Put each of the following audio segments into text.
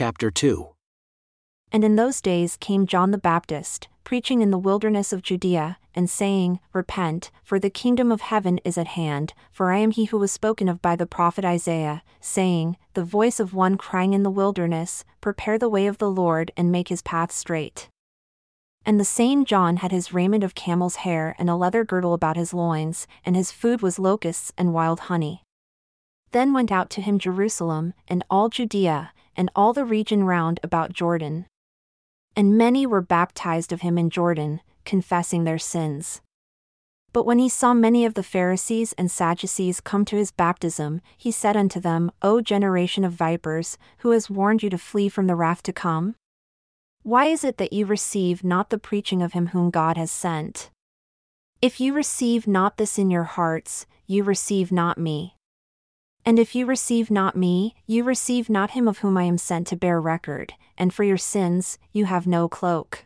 chapter 2. And in those days came John the Baptist, preaching in the wilderness of Judea, and saying, Repent, for the kingdom of heaven is at hand, for I am he who was spoken of by the prophet Isaiah, saying, The voice of one crying in the wilderness, Prepare the way of the Lord and make his path straight. And the same John had his raiment of camel's hair and a leather girdle about his loins, and his food was locusts and wild honey. Then went out to him Jerusalem, and all Judea, and all the region round about Jordan. And many were baptized of him in Jordan, confessing their sins. But when he saw many of the Pharisees and Sadducees come to his baptism, he said unto them, O generation of vipers, who has warned you to flee from the wrath to come? Why is it that you receive not the preaching of him whom God has sent? If you receive not this in your hearts, you receive not me. And if you receive not me, you receive not him of whom I am sent to bear record, and for your sins, you have no cloak.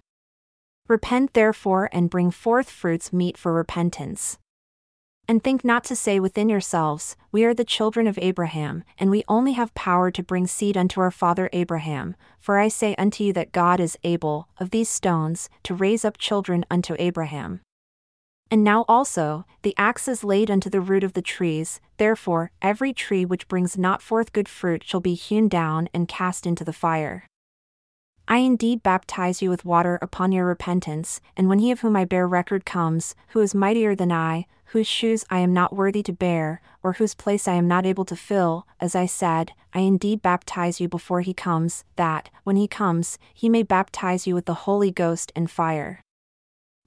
Repent therefore and bring forth fruits meet for repentance. And think not to say within yourselves, We are the children of Abraham, and we only have power to bring seed unto our father Abraham, for I say unto you that God is able, of these stones, to raise up children unto Abraham. And now also, the axe is laid unto the root of the trees, therefore, every tree which brings not forth good fruit shall be hewn down and cast into the fire. I indeed baptize you with water upon your repentance, and when he of whom I bear record comes, who is mightier than I, whose shoes I am not worthy to bear, or whose place I am not able to fill, as I said, I indeed baptize you before he comes, that, when he comes, he may baptize you with the Holy Ghost and fire.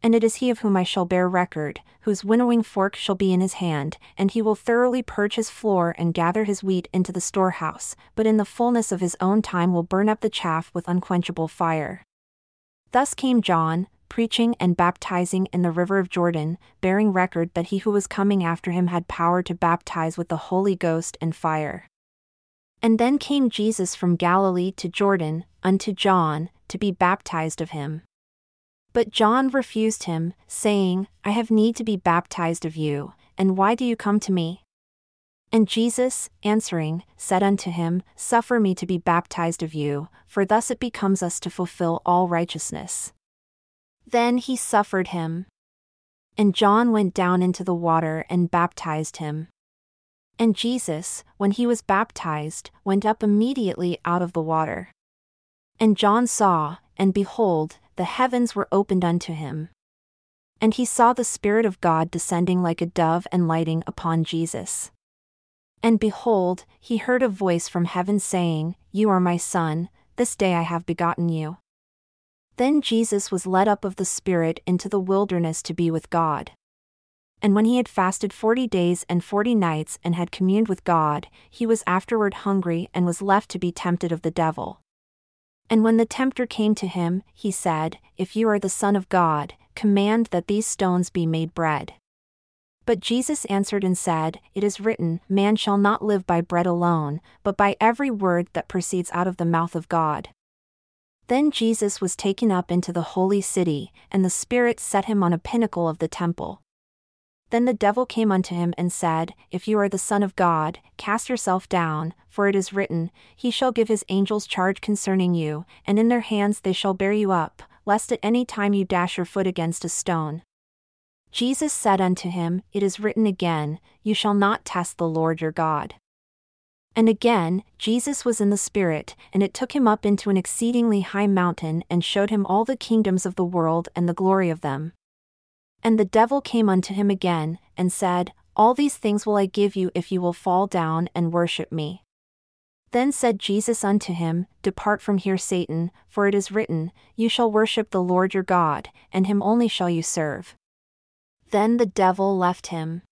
And it is he of whom I shall bear record, whose winnowing fork shall be in his hand, and he will thoroughly purge his floor and gather his wheat into the storehouse, but in the fullness of his own time will burn up the chaff with unquenchable fire. Thus came John, preaching and baptizing in the river of Jordan, bearing record that he who was coming after him had power to baptize with the Holy Ghost and fire. And then came Jesus from Galilee to Jordan, unto John, to be baptized of him. But John refused him, saying, I have need to be baptized of you, and why do you come to me? And Jesus, answering, said unto him, Suffer me to be baptized of you, for thus it becomes us to fulfill all righteousness. Then he suffered him. And John went down into the water and baptized him. And Jesus, when he was baptized, went up immediately out of the water. And John saw, and behold, the heavens were opened unto him. And he saw the Spirit of God descending like a dove and lighting upon Jesus. And behold, he heard a voice from heaven saying, You are my Son, this day I have begotten you. Then Jesus was led up of the Spirit into the wilderness to be with God. And when he had fasted forty days and forty nights and had communed with God, he was afterward hungry and was left to be tempted of the devil. And when the tempter came to him, he said, If you are the Son of God, command that these stones be made bread. But Jesus answered and said, It is written, Man shall not live by bread alone, but by every word that proceeds out of the mouth of God. Then Jesus was taken up into the holy city, and the Spirit set him on a pinnacle of the temple. Then the devil came unto him and said, If you are the Son of God, cast yourself down, for it is written, He shall give his angels charge concerning you, and in their hands they shall bear you up, lest at any time you dash your foot against a stone. Jesus said unto him, It is written again, You shall not test the Lord your God. And again, Jesus was in the Spirit, and it took him up into an exceedingly high mountain and showed him all the kingdoms of the world and the glory of them. And the devil came unto him again, and said, All these things will I give you if you will fall down and worship me. Then said Jesus unto him, Depart from here, Satan, for it is written, You shall worship the Lord your God, and him only shall you serve. Then the devil left him.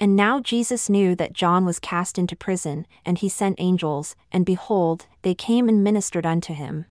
And now Jesus knew that John was cast into prison, and he sent angels, and behold, they came and ministered unto him.